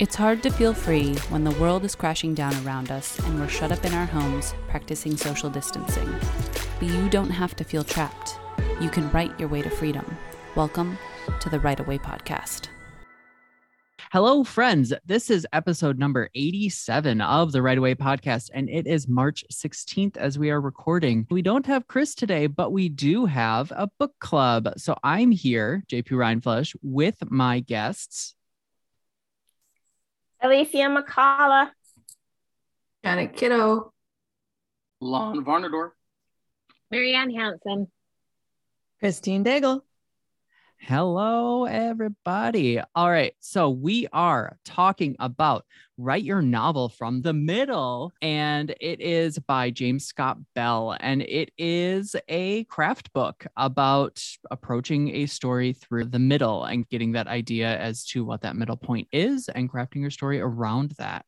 It's hard to feel free when the world is crashing down around us and we're shut up in our homes practicing social distancing. But you don't have to feel trapped. You can write your way to freedom. Welcome to the Write Away Podcast. Hello, friends. This is episode number 87 of the Write Away podcast, and it is March 16th as we are recording. We don't have Chris today, but we do have a book club. So I'm here, JP Rindfleisch, with my guests. Alicia McCullough. Janet Kiddo. Lon Varnador. Marianne Hanson. Christine Daigle. Hello, everybody. All right. So we are talking about Write Your Novel from the Middle, and it is by James Scott Bell. And it is a craft book about approaching a story through the middle and getting that idea as to what that middle point is and crafting your story around that.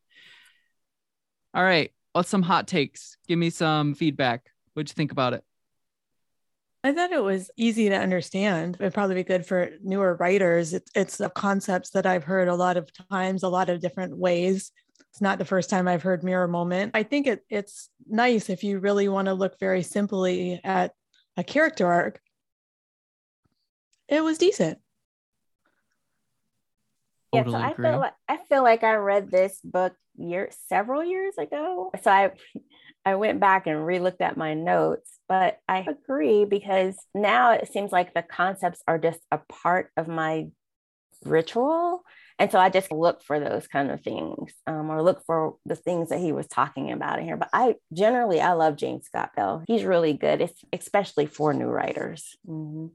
All right. What's some hot takes? Give me some feedback. What'd you think about it? I thought it was easy to understand. It'd probably be good for newer writers. It's it's concepts that I've heard a lot of times, a lot of different ways. It's not the first time I've heard mirror moment. I think it, it's nice if you really want to look very simply at a character arc. It was decent. Yeah, so I feel like I feel like I read this book year several years ago. So I I went back and re-looked at my notes, but I agree because now it seems like the concepts are just a part of my ritual. And so I just look for those kind of things um, or look for the things that he was talking about in here. But I generally, I love James Scott Bell. He's really good, especially for new writers. Mm-hmm.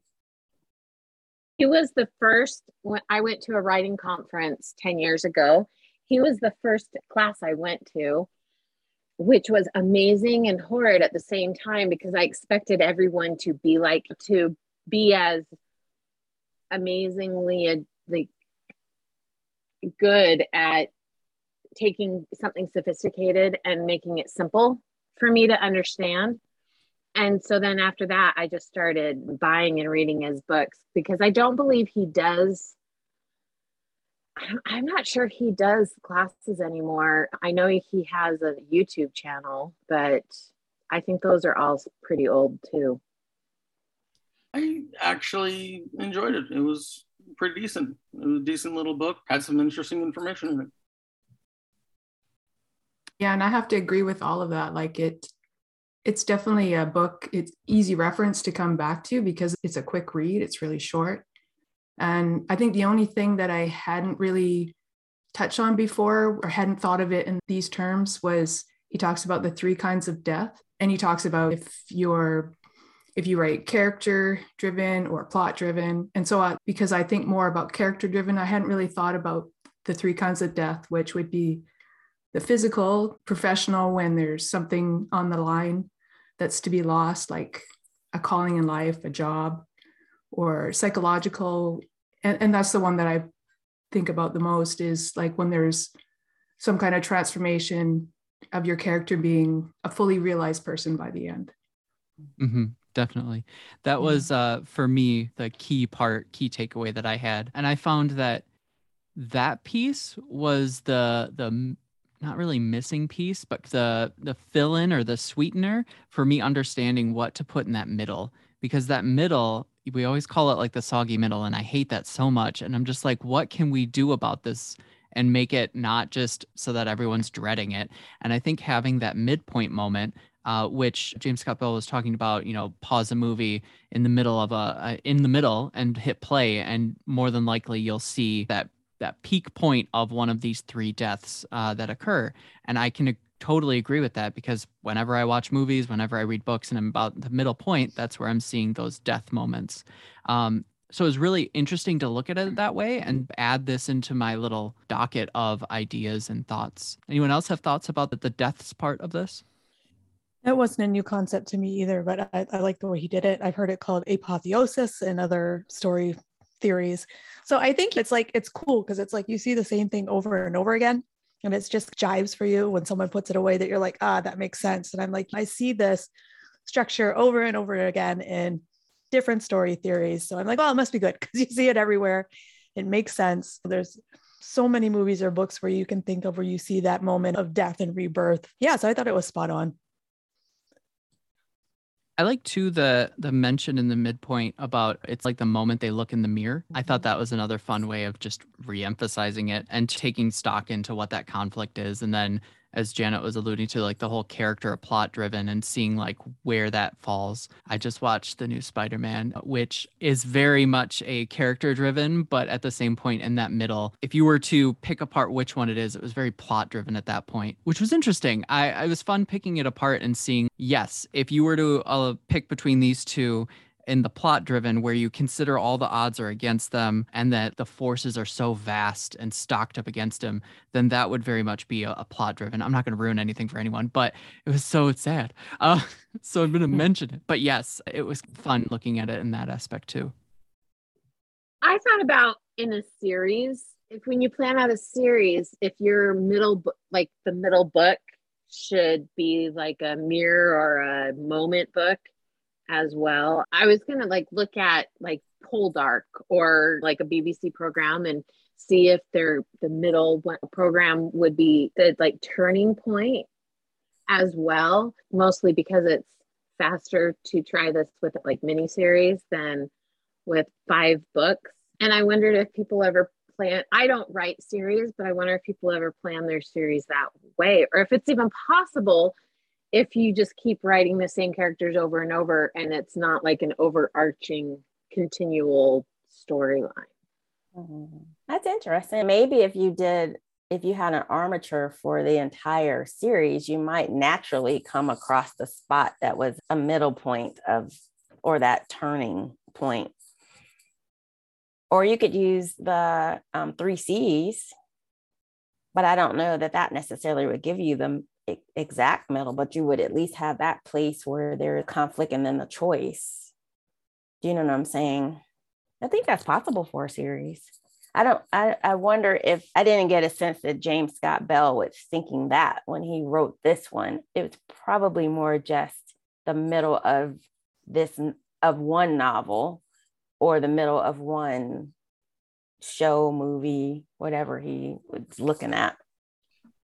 He was the first, when I went to a writing conference 10 years ago, he was the first class I went to which was amazing and horrid at the same time because I expected everyone to be like to be as amazingly uh, like good at taking something sophisticated and making it simple for me to understand. And so then after that, I just started buying and reading his books because I don't believe he does I'm not sure he does classes anymore. I know he has a YouTube channel, but I think those are all pretty old too. I actually enjoyed it. It was pretty decent. It was a decent little book. Had some interesting information in it. Yeah, and I have to agree with all of that. Like it it's definitely a book. It's easy reference to come back to because it's a quick read. It's really short. And I think the only thing that I hadn't really touched on before or hadn't thought of it in these terms was he talks about the three kinds of death. And he talks about if you're if you write character driven or plot driven. And so I, because I think more about character driven, I hadn't really thought about the three kinds of death, which would be the physical, professional, when there's something on the line that's to be lost, like a calling in life, a job, or psychological and, and that's the one that i think about the most is like when there's some kind of transformation of your character being a fully realized person by the end. Mm-hmm, definitely. That was uh, for me the key part key takeaway that i had. And i found that that piece was the the not really missing piece but the the fill in or the sweetener for me understanding what to put in that middle. Because that middle we always call it like the soggy middle and i hate that so much and i'm just like what can we do about this and make it not just so that everyone's dreading it? And i think having that midpoint moment uh, which james scott bell was talking about you know pause a movie in the middle of a, a in the middle and hit play and more than likely you'll see that that peak point of one of these three deaths uh, that occur. And i can totally agree with that because whenever I watch movies, whenever I read books, and I'm about the middle point, that's where I'm seeing those death moments. Um, so it's really interesting to look at it that way and add this into my little docket of ideas and thoughts. Anyone else have thoughts about the, the deaths part of this? That wasn't a new concept to me either, but I, I like the way he did it. I've heard it called apotheosis and other story theories. So I think it's like it's cool because it's like you see the same thing over and over again and it's just jives for you when someone puts it away that you're like ah that makes sense and i'm like i see this structure over and over again in different story theories so i'm like well it must be good because you see it everywhere it makes sense there's so many movies or books where you can think of where you see that moment of death and rebirth. Yeah, so I thought it was spot on. I like too the the mention in the midpoint about it's like the moment they look in the mirror. I thought mm-hmm. that was another fun way of just re-emphasizing it and taking stock into what that conflict is and then as Janet was alluding to, like the whole character plot driven and seeing like where that falls. I just watched the new Spider Man, which is very much a character driven, but at the same point in that middle, if you were to pick apart which one it is, it was very plot driven at that point, which was interesting. I, I was fun picking it apart and seeing, yes, if you were to uh, pick between these two, in the plot driven where you consider all the odds are against them and that the forces are so vast and stocked up against him then that would very much be a, a plot driven. I'm not going to ruin anything for anyone but it was so sad. Uh, so i'm going to mention it. But yes it was fun looking at it in that aspect too. I thought about in a series if when you plan out a series if your middle like the middle book should be like a mirror or a moment book as well. I was going to like look at like Poldark or like a BBC program and see if their the middle program would be the like turning point as well, mostly because it's faster to try this with like mini series than with five books. And I wondered if people ever plan I don't write series, but I wonder if people ever plan their series that way or if it's even possible if you just keep writing the same characters over and over and it's not like an overarching continual storyline. Mm-hmm. that's interesting. Maybe if you did if you had an armature for the entire series you might naturally come across the spot that was a middle point of or that turning point. Or you could use the um, three c's but i don't know that that necessarily would give you the exact middle, but you would at least have that place where there's conflict and then the choice. Do you know what I'm saying? I think that's possible for a series. I don't, I, I wonder if I didn't get a sense that James Scott Bell was thinking that when he wrote this one. It was probably more just the middle of this, of one novel or the middle of one show, movie, whatever he was looking at.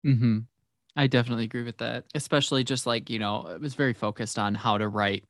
Mm-hmm. I definitely agree with that. Especially just like, you know, it was very focused on how to write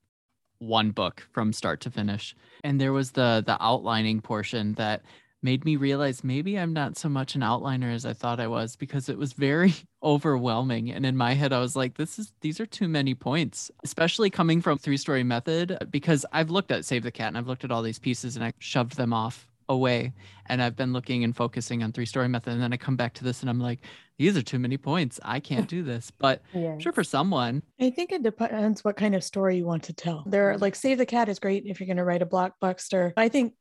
one book from start to finish. And there was the the outlining portion that made me realize maybe I'm not so much an outliner as I thought I was because it was very overwhelming. And in my head, I was like, this is these are too many points, especially coming from three story method, because I've looked at Save the Cat and I've looked at all these pieces and I shoved them off away and I've been looking and focusing on three story method. And then I come back to this and I'm like, these are too many points. I can't do this. But yes. sure for someone. I think it depends what kind of story you want to tell. There mm-hmm. like Save the Cat is great if you're going to write a blockbuster. I think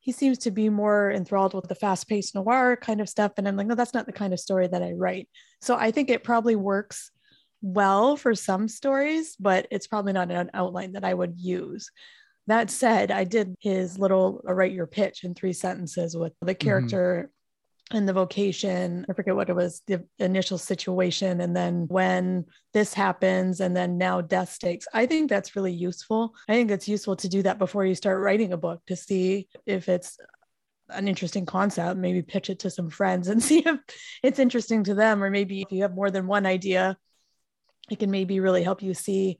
he seems to be more enthralled with the fast-paced noir kind of stuff. And I'm like, no, that's not the kind of story that I write. So I think it probably works well for some stories, but it's probably not an outline that I would use. That said, I did his little uh, write your pitch in three sentences with the mm-hmm. character mm-hmm. and the vocation. I forget what it was, the initial situation, and then when this happens, and then now death stakes. I think that's really useful. I think it's useful to do that before you start writing a book to see if it's an interesting concept maybe pitch it to some friends and see if it's interesting to them or maybe if you have more than one idea it can maybe really help you see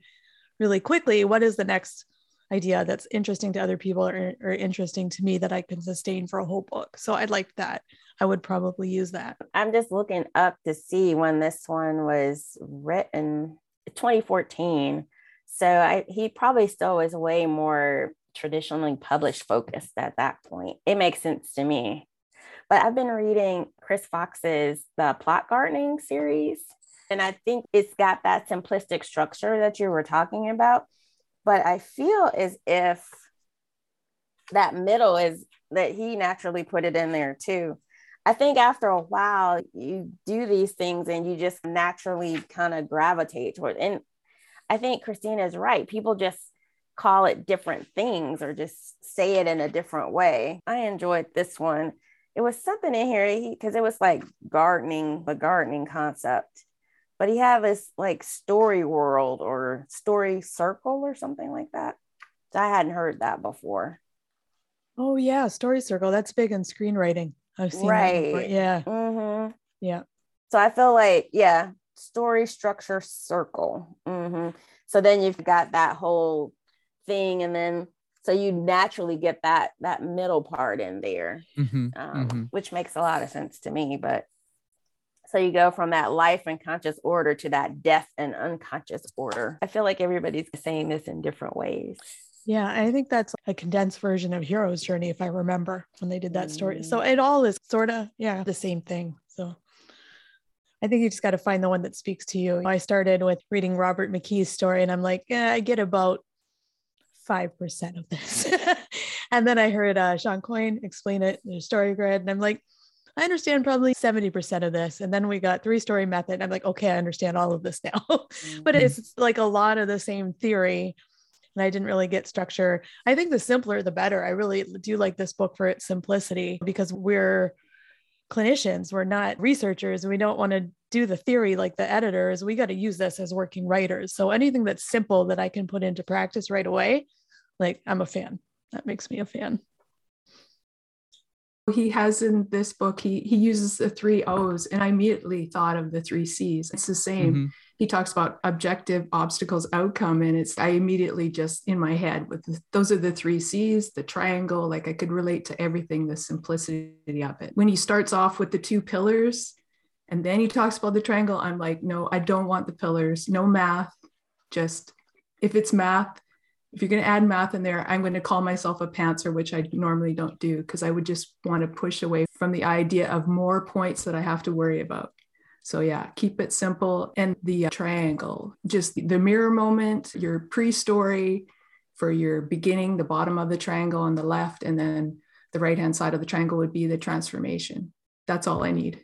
really quickly what is the next idea that's interesting to other people or, or interesting to me that I can sustain for a whole book. So I'd like that. I would probably use that. I'm just looking up to see when this one was written 2014. So I, he probably still was way more traditionally published focused at that point. It makes sense to me. But I've been reading Chris Fox's The Plot Gardening series. And I think it's got that simplistic structure that you were talking about but I feel as if that middle is that he naturally put it in there too. I think after a while, you do these things and you just naturally kind of gravitate toward. And I think Christina is right. People just call it different things or just say it in a different way. I enjoyed this one. It was something in here because it was like gardening, the gardening concept but he had this like story world or story circle or something like that. I hadn't heard that before. Oh yeah, story circle. That's big in screenwriting. I've seen right. Yeah. Mm-hmm. Yeah. So I feel like, yeah, story structure circle. Mm-hmm. So then you've got that whole thing, and then so you naturally get that that middle part in there, mm-hmm. Um, mm-hmm. which makes a lot of sense to me. But so you go from that life and conscious order to that death and unconscious order. I feel like everybody's saying this in different ways. Yeah, I think that's a condensed version of Hero's Journey, if I remember when they did that story. So mm. it all is sort of, yeah, the same thing. So I think you just got to find the one that speaks to you. I started with reading Robert McKee's story, and I'm like, yeah, I get about 5% of this. and then I heard uh, Shawn Coyne explain it in a story grid, and I'm like, I understand probably 70% of this. And then we got three story method. I'm like, okay, I understand all of this now. mm-hmm. but it's like a lot of the same theory. And I didn't really get structure. I think the simpler, the better. I really do like this book for its simplicity because we're clinicians, we're not researchers. We don't want to do the theory like the editors. We got to use this as working writers. So anything that's simple that I can put into practice right away, like I'm a fan. That makes me a fan he has in this book he he uses the three o's and i immediately thought of the three c's. It's the same. Mm-hmm. he talks about objective obstacles outcome and it's i immediately just in my head with the, those are the three c's the triangle like i could relate to everything the simplicity of it. When he starts off with the two pillars and then he talks about the triangle i'm like no i don't want the pillars. No math just if it's math if you're going to add math in there, I'm going to call myself a pantser, which I normally don't do because I would just want to push away from the idea of more points that I have to worry about. So, yeah, keep it simple. And the triangle, just the mirror moment, your pre story for your beginning, the bottom of the triangle on the left, and then the right hand side of the triangle would be the transformation. That's all I need.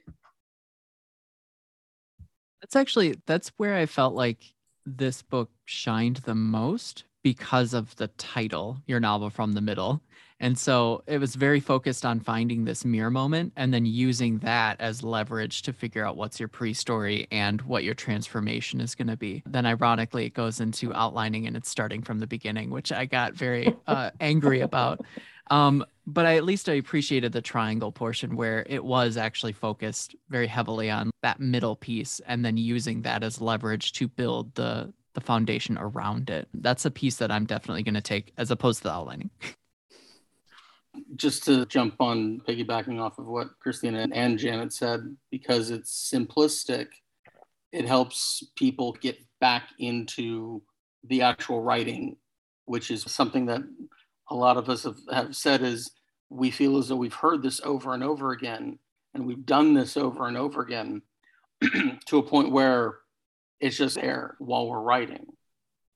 That's actually that's where I felt like this book shined the most because of the title, Your Novel from the Middle. And so it was very focused on finding this mirror moment and then using that as leverage to figure out what's your pre story and what your transformation is going to be. Then, ironically, it goes into outlining and it's starting from the beginning, which I got very uh, angry about. Um, but I, at least I appreciated the triangle portion where it was actually focused very heavily on that middle piece and then using that as leverage to build the the foundation around it. That's a piece that I'm definitely going to take as opposed to the outlining. Just to jump on piggybacking off of what Christina and Janet said, because it's simplistic, it helps people get back into the actual writing, which is something that a lot of us have, have said is we feel as though we've heard this over and over again, and we've done this over and over again to a point where it's just air while we're writing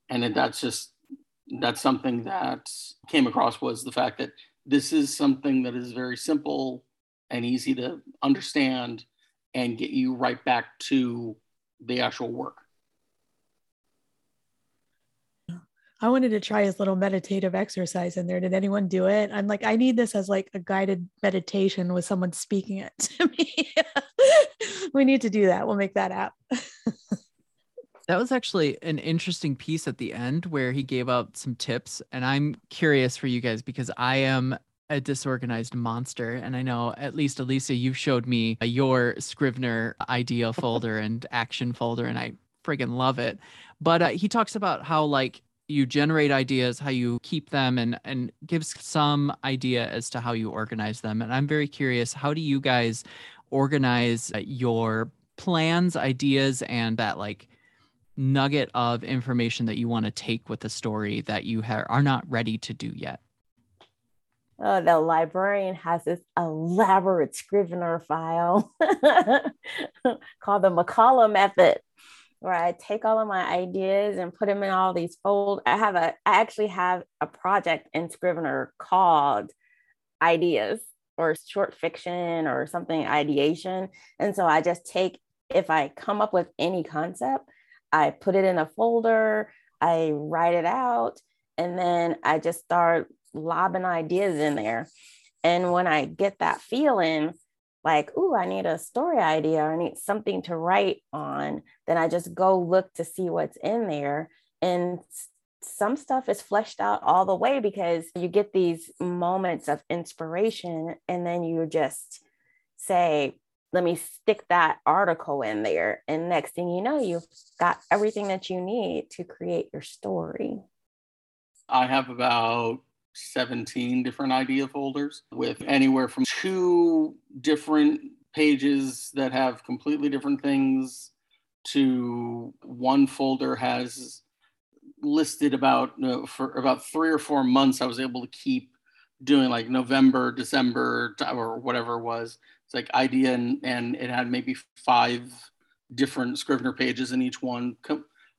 and that's just that's something that came across was the fact that this is something that is very simple and easy to understand and get you right back to the actual work I wanted to try his little meditative exercise in there. Did anyone do it? I'm like, I need this as like a guided meditation with someone speaking it to me. we need to do that. We'll make that app. That was actually an interesting piece at the end where he gave out some tips. And I'm curious for you guys because I am a disorganized monster. And I know at least Elisa, you've showed me your Scrivener idea folder and action folder, and I friggin' love it. But uh, he talks about how like you generate ideas, how you keep them, and and gives some idea as to how you organize them. And I'm very curious, how do you guys organize your plans, ideas, and that like nugget of information that you want to take with the story that you ha- are not ready to do yet? Oh, the librarian has this elaborate Scrivener file called the McCullough method, where I take all of my ideas and put them in all these fold. I have a, I actually have a project in Scrivener called Ideas or short fiction or something ideation. And so I just take, if I come up with any concept, I put it in a folder, I write it out, and then I just start lobbing ideas in there. And when I get that feeling, like, oh, I need a story idea, or I need something to write on, then I just go look to see what's in there. And some stuff is fleshed out all the way because you get these moments of inspiration and then you just say, let me stick that article in there. And next thing you know, you've got everything that you need to create your story. I have about 17 different idea folders with anywhere from two different pages that have completely different things to one folder has listed about for about three or four months i was able to keep doing like november december or whatever it was it's like idea and, and it had maybe five different scrivener pages in each one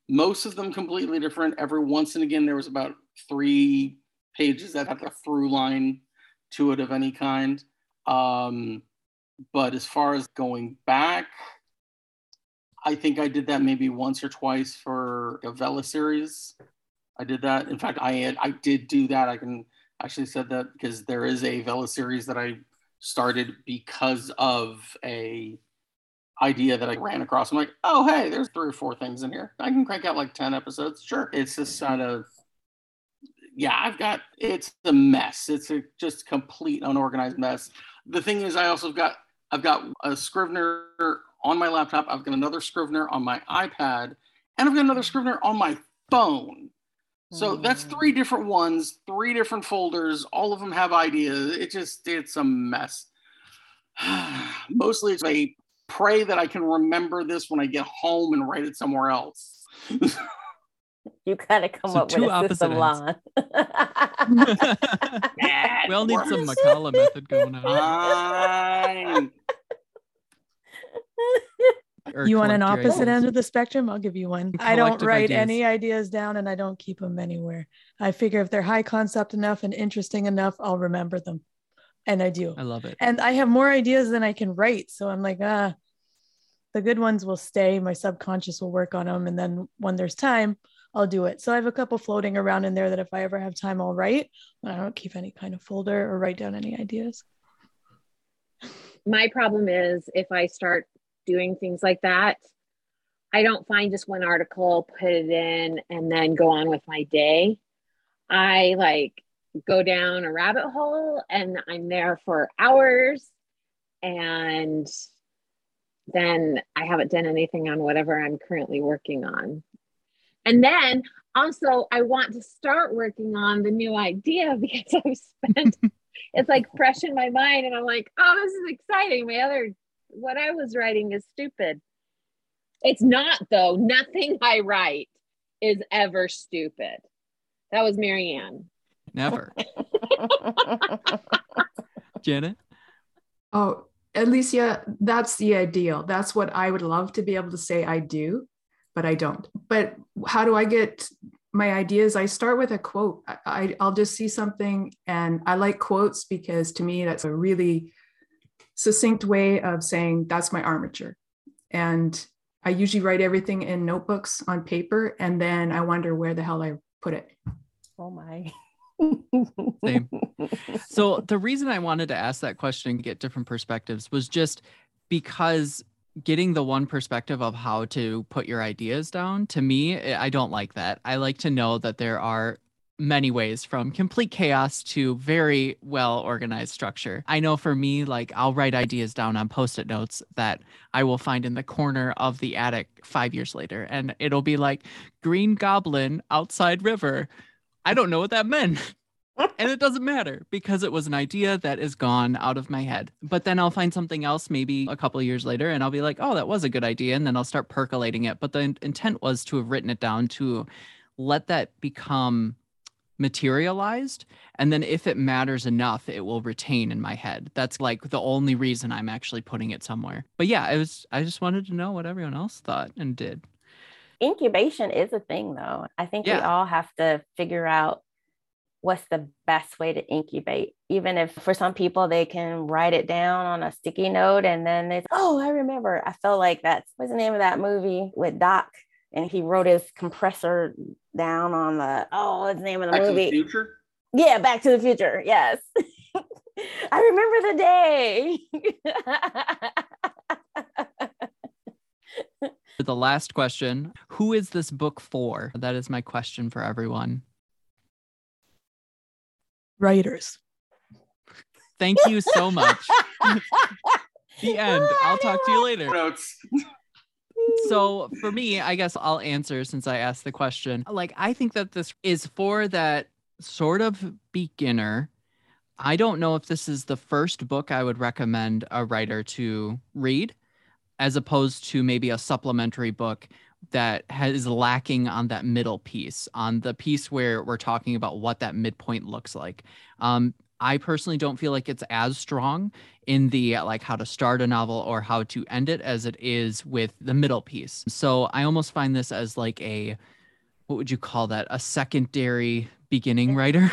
most of them completely different every once and again there was about three pages that had a through line to it of any kind. Um, but as far as going back, I think I did that maybe once or twice for a Vella series. I did that. In fact, I had, I did do that. I can actually said that because there is a Vella series that I started because of a idea that I ran across. I'm like, oh hey, there's three or four things in here. I can crank out like 10 episodes. Sure. It's just mm-hmm. kind of yeah, I've got it's a mess. It's a just complete unorganized mess. The thing is, I also got I've got a Scrivener on my laptop. I've got another Scrivener on my iPad, and I've got another Scrivener on my phone. So that's mm. three different ones, three different folders. All of them have ideas. It just it's a mess. Mostly, it's a pray that I can remember this when I get home and write it somewhere else. You gotta come so up with a system Lon. we all need some McCullough method going on. you want an opposite end of the spectrum? I'll give you one. I don't write ideas. any ideas down and I don't keep them anywhere. I figure if they're high concept enough and interesting enough, I'll remember them. And I do. I love it. And I have more ideas than I can write. So I'm like, ah, the good ones will stay. My subconscious will work on them. And then when there's time, I'll do it. So I have a couple floating around in there that if I ever have time, I'll write. But I don't keep any kind of folder or write down any ideas. My problem is if I start doing things like that, I don't find just one article, put it in, and then go on with my day. I like go down a rabbit hole and I'm there for hours and then I haven't done anything on whatever I'm currently working on. And then also, I want to start working on the new idea because I've spent it's like fresh in my mind, and I'm like, oh, this is exciting. My other what I was writing is stupid. It's not though. Nothing I write is ever stupid. That was Marianne. Never. Janet. Oh, Alicia, that's the ideal. That's what I would love to be able to say I do but I don't. But how do I get my ideas? I start with a quote. I, will just see something, and I like quotes because to me, that's a really succinct way of saying that's my armature. And I usually write everything in notebooks on paper, and then I wonder where the hell I put it. Oh my. Same. So the reason I wanted to ask that question and get different perspectives was just because getting the one perspective of how to put your ideas down to me i don't like that i like to know that there are many ways from complete chaos to very well organized structure. I know for me, like I'll write ideas down on post it notes that I will find in the corner of the attic five years later. And it'll be like Green Goblin outside river. I don't know what that meant. and it doesn't matter because it was an idea that is gone out of my head. But then I'll find something else maybe a couple years later and I'll be like, oh, that was a good idea. And then I'll start percolating it. But the intent was to have written it down to let that become materialized. And then if it matters enough, it will retain in my head. That's like the only reason I'm actually putting it somewhere. But yeah, it was, I just wanted to know what everyone else thought and did. Incubation is a thing though. I think yeah. we all have to figure out what's the best way to incubate even if for some people they can write it down on a sticky note and then they oh i remember i felt like that's what's the name of that movie with doc and he wrote his compressor down on the oh what's the name of the movie. back movie the future yeah back to the future yes i remember the day the last question who is this book for that is my question for everyone writers. Thank you so much. the end. I'll talk to you later. So for me, I guess I'll answer since I asked the question. Like, I think that this is for that sort of beginner. I don't know if this is the first book I would recommend a writer to read, as opposed to maybe a supplementary book that has lacking on that middle piece, on the piece where we're talking about what that midpoint looks like. Um, I personally don't feel like it's as strong in the like how to start a novel or how to end it as it is with the middle piece. So I almost find this as like a what would you call that? A secondary beginning writer.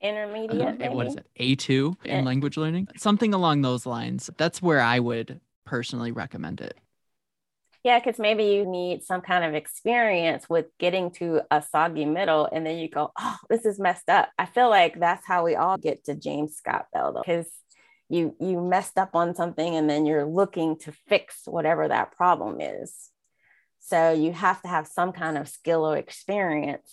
Intermediate. Uh, what is it? A2 in language learning? Something along those lines. That's where I would personally recommend it. Yeah, because maybe you need some kind of experience with getting to a soggy middle, and then you go, "Oh, this is messed up." I feel like that's how we all get to James Scott Bell, though, because you you messed up on something, and then you're looking to fix whatever that problem is. So you have to have some kind of skill or experience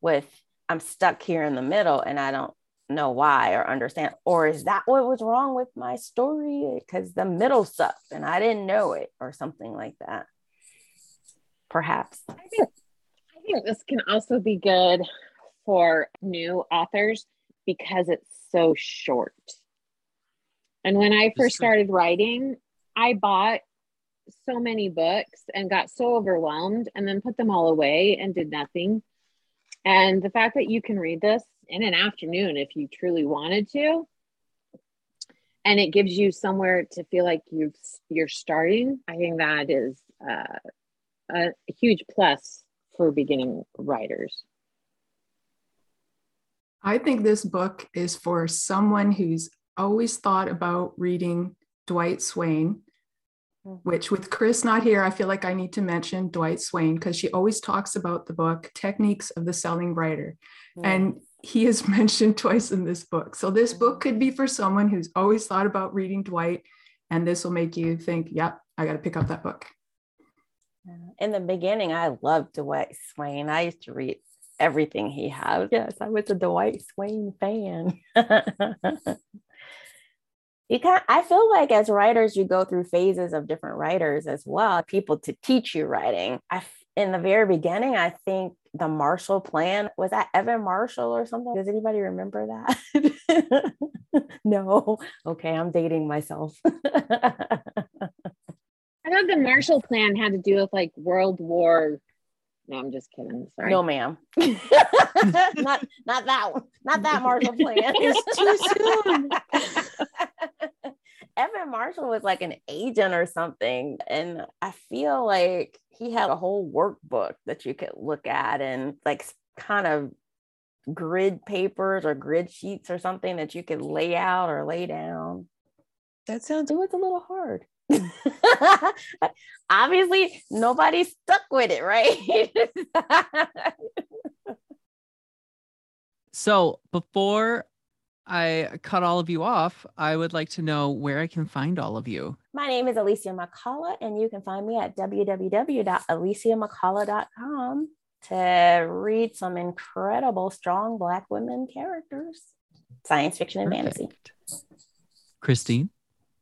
with I'm stuck here in the middle, and I don't know why or understand or is that what was wrong with my story? Because the middle sucked and i didn't know it or something like that. Perhaps. I think, I think this can also be good for new authors because it's so short. And when i first started writing i bought so many books and got so overwhelmed and then put them all away and did nothing. And the fact that you can read this in an afternoon if you truly wanted to, and it gives you somewhere to feel like you've you're starting, I think that is uh, a huge plus for beginning writers. I think this book is for someone who's always thought about reading Dwight Swain which with Chris not here, I feel like I need to mention Dwight Swain because she always talks about the book Techniques of the Selling Writer. And he is mentioned twice in this book. So this book mm-hmm. could be for someone who's always thought about reading Dwight, and this will make you think, yep, I got to pick up that book. In the beginning, I loved Dwight Swain. I used to read everything he had. Yes, I was a Dwight Swain fan. you can I feel like as writers, you go through phases of different writers as well, people to teach you writing. I in the very beginning, I think the Marshall Plan was that Evan Marshall or something. Does anybody remember that? no. Okay, I'm dating myself. I thought the Marshall Plan had to do with like World War no, I'm just kidding. Sorry. No, ma'am. not not that one. Not that Marshall plan. it's too soon. Evan Marshall was like an agent or something. And I feel like he had a whole workbook that you could look at and like kind of grid papers or grid sheets or something that you could lay out or lay down. That sounds it was a little hard. Obviously, nobody stuck with it, right? so before I cut all of you off, I would like to know where I can find all of you. My name is Alicia McCullough, and you can find me at www.aliciamccullough.com to read some incredible, strong Black women characters, science fiction and Perfect. fantasy. Christine?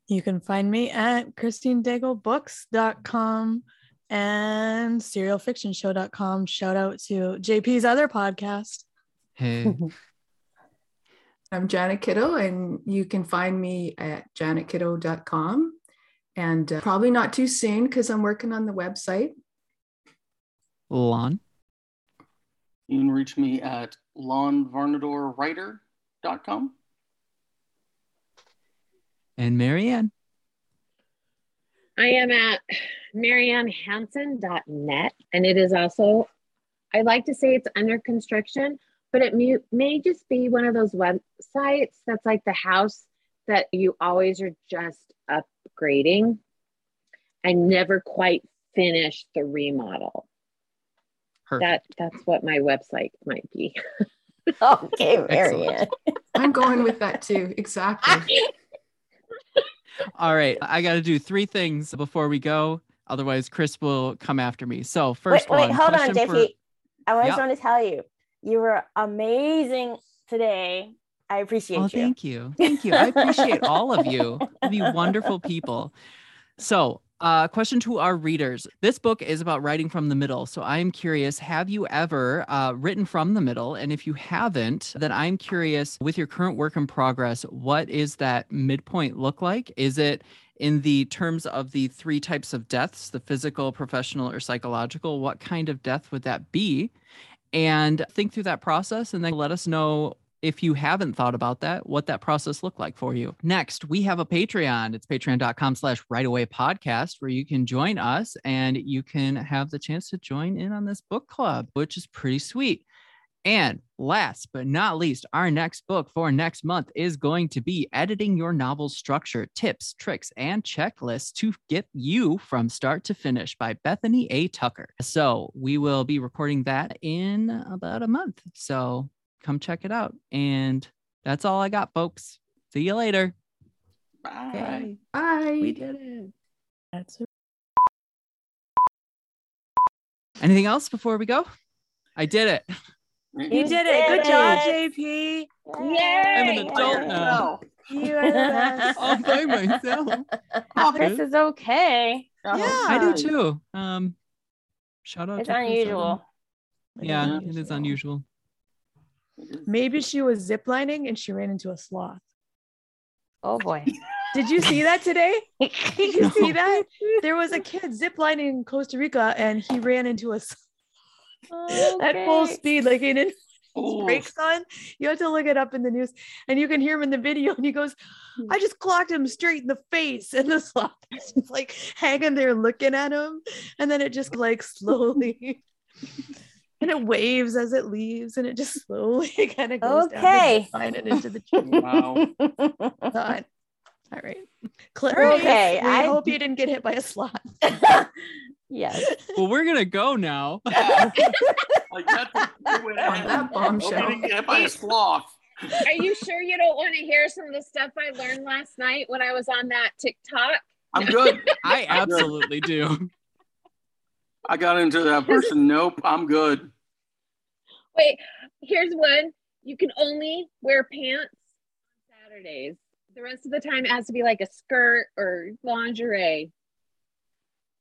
You can find me at christinedaglebooks.com and serialfictionshow.com. Shout out to JP's other podcast. Hey. I'm Janet Kiddo, and you can find me at janetkiddo.com. And uh, probably not too soon because I'm working on the website. Lon? You can reach me at lonvarnadorwriter.com. And Marianne? I am at mariannehanson.net. And it is also, I like to say it's under construction, but it may, may just be one of those websites that's like the house that you always are just upgrading and never quite finish the remodel. Perfect. That that's what my website might be. okay, Marianne. I'm going with that too. Exactly. All right. I got to do three things before we go. Otherwise, Chris will come after me. So, first wait, wait, one. hold on, Jeffy. For... I just yep. want to tell you, you were amazing today I appreciate Oh, you. thank you. Thank you. I appreciate all of you. You wonderful people. So, uh, question to our readers. This book is about writing from the middle. So, I'm curious have you ever uh, written from the middle? And if you haven't, then I'm curious with your current work in progress, what is that midpoint look like? Is it in the terms of the three types of deaths the physical, professional, or psychological? What kind of death would that be? And think through that process and then let us know if you haven't thought about that, what that process looked like for you. Next, we have a Patreon. It's patreon.com slash Write Away podcast where you can join us and you can have the chance to join in on this book club, which is pretty sweet. And last but not least, our next book for next month is going to be Editing Your Novel Structure Tips, Tricks, and Checklists to Get You from Start to Finish by Bethany A. Tucker. So we will be recording that in about a month. So come check it out. And that's all I got, folks. See you later. Bye. Yay. Bye. We did it. That's it. Anything else before we go? I did it. You did it. Good job, JP. Yay! I'm an adult now. You are the best. All by myself. This is okay. Yeah. I do too. Um, shout out. It's to Chris unusual. Yeah, Yeah. it is unusual. Maybe she was ziplining and she ran into a sloth. Oh boy. Did you see that today? Did you No. see that? There was a kid ziplining in Costa Rica and he ran into a sloth Oh, at full speed, like he didn't brakes on. You have to look it up in the news, and you can hear him in the video. And he goes, hmm. "I just clocked him straight in the face," and the sloth is just like hanging there looking at him, and then it just like slowly. And it waves as it leaves, and it just slowly kind of goes Okay. down the zip line and into the tree. Wow. Done. All right, Clarice. Okay, I- hope you didn't get hit by a sloth. Yes. Well, we're gonna go now. Yeah. like that's a good way to On end. that Hope bombshell. you didn't hit by a sloth. Are you sure you don't want to hear some of the stuff I learned last night when I was on that TikTok? I'm good. I absolutely do. I got into that person. Nope, I'm good. Wait, here's one. You can only wear pants on Saturdays. The rest of the time it has to be like a skirt or lingerie.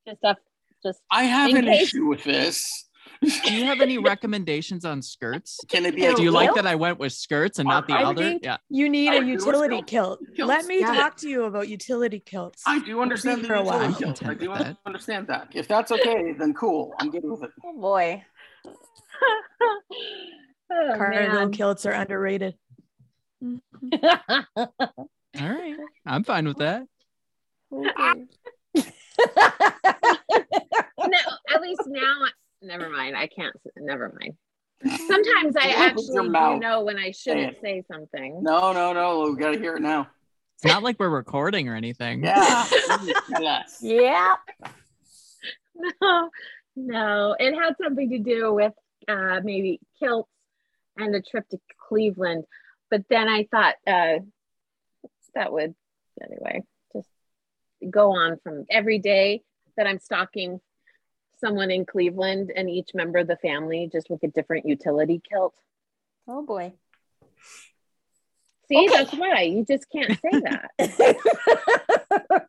Just stuff. Just I have an case- issue with this. Do you have any recommendations on skirts? Can it be a Do you like that I went with skirts and not the I other? think- Yeah. You need I a do as utility kilt. Kilts, Let me yeah. talk to you about utility kilts. I do understand the for a while. utility I'm kilt. I do that. understand that. If that's okay, then cool. I'm good with it. Oh boy. oh, Cargo man. kilts are underrated. All right. I'm fine with that. no, at least now. Never mind. I can't. Never mind. Sometimes I actually do mouth. know when I shouldn't it. say something. No, no, no. We got to hear it now. It's not like we're recording or anything. Yeah. Please yeah. No, no. It had something to do with uh, maybe kilts and a trip to Cleveland. But then I thought uh, that would, anyway, just go on from every day that I'm stalking someone in Cleveland and each member of the family just with a different utility kilt. Oh boy. See, Okay. that's why you just can't say that.